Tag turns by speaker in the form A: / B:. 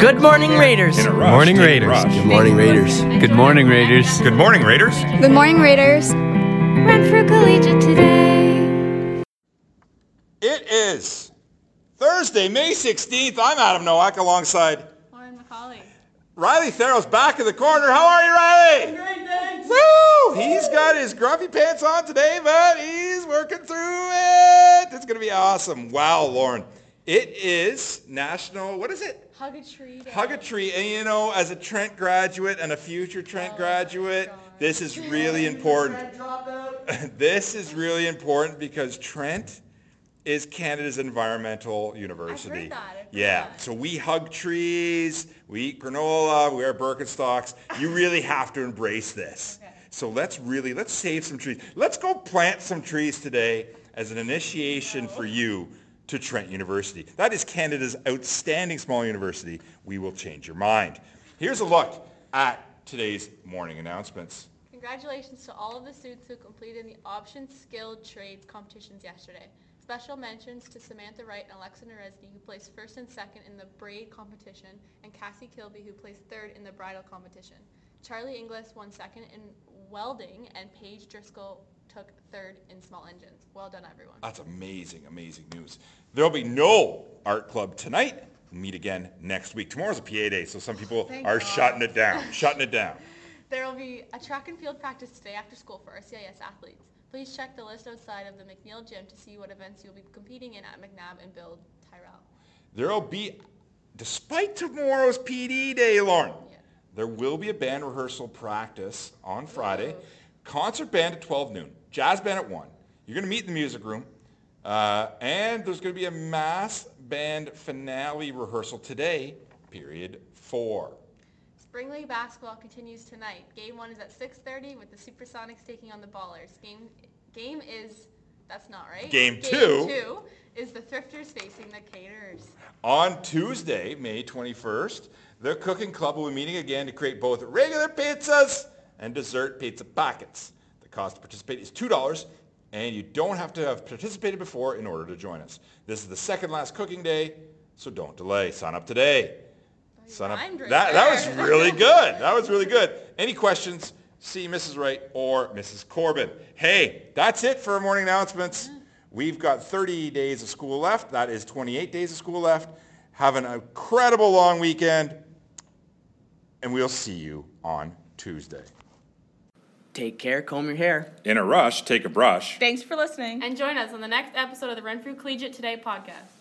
A: Good morning, Raiders.
B: In a rush.
C: Morning
B: take a
C: Raiders.
B: rush.
D: Good morning, Raiders.
C: Good morning, Raiders.
B: Good morning, Raiders.
E: Good morning, Raiders.
F: Renfrew Collegiate today.
B: It is Thursday, May 16th. I'm Adam Nowak alongside
F: Lauren McCauley.
B: Riley Thero's back in the corner. How are you, Riley? Great, thanks. Woo! He's got his grumpy pants on today, but he's working through it. It's going to be awesome. Wow, Lauren. It is National, what is it?
F: Hug a tree. Day.
B: Hug a tree. And you know, as a Trent graduate and a future Trent oh graduate, this is really important. this is really important because Trent is Canada's environmental university.
F: that, I've heard
B: yeah.
F: that.
B: So we hug trees, we eat granola, we wear Birkenstocks. You really have to embrace this.
F: Okay.
B: So let's really let's save some trees. Let's go plant some trees today as an initiation oh. for you to Trent University. That is Canada's outstanding small university. We will change your mind. Here's a look at today's morning announcements.
F: Congratulations to all of the students who completed the option skilled trades competitions yesterday. Special mentions to Samantha Wright and Alexa Narezny, who placed first and second in the braid competition, and Cassie Kilby, who placed third in the bridal competition. Charlie Inglis won second in welding, and Paige Driscol took third in small engines. Well done, everyone.
B: That's amazing, amazing news. There'll be no art club tonight. We'll Meet again next week. Tomorrow's a PA day, so some oh, people
F: Thank
B: are
F: God.
B: shutting it down, shutting it down.
F: There will be a track and field practice today after school for our CIS athletes. Please check the list outside of the McNeil Gym to see what events you'll be competing in at McNabb and Build Tyrell.
B: There'll be, despite tomorrow's PD day, Lauren,
F: Yeah.
B: there will be a band rehearsal practice on Friday. Concert band at 12 noon. Jazz band at 1. You're going to meet in the music room. Uh, and there's going to be a mass band finale rehearsal today, period 4.
F: Spring League basketball continues tonight. Game one is at 6:30 with the Supersonics taking on the Ballers. Game game is that's not right.
B: Game two.
F: Game two is the Thrifters facing the Caterers.
B: On Tuesday, May 21st, the Cooking Club will be meeting again to create both regular pizzas and dessert pizza packets. The cost to participate is $2, and you don't have to have participated before in order to join us. This is the second last cooking day, so don't delay. Sign up today. Sign up. That, that was really good. That was really good. Any questions? See Mrs. Wright or Mrs. Corbin. Hey, that's it for our morning announcements. We've got 30 days of school left. That is 28 days of school left. Have an incredible long weekend, and we'll see you on Tuesday.
A: Take care, comb your hair.
B: In a rush, take a brush.
G: Thanks for listening.
F: And join us on the next episode of the Renfrew Collegiate Today podcast.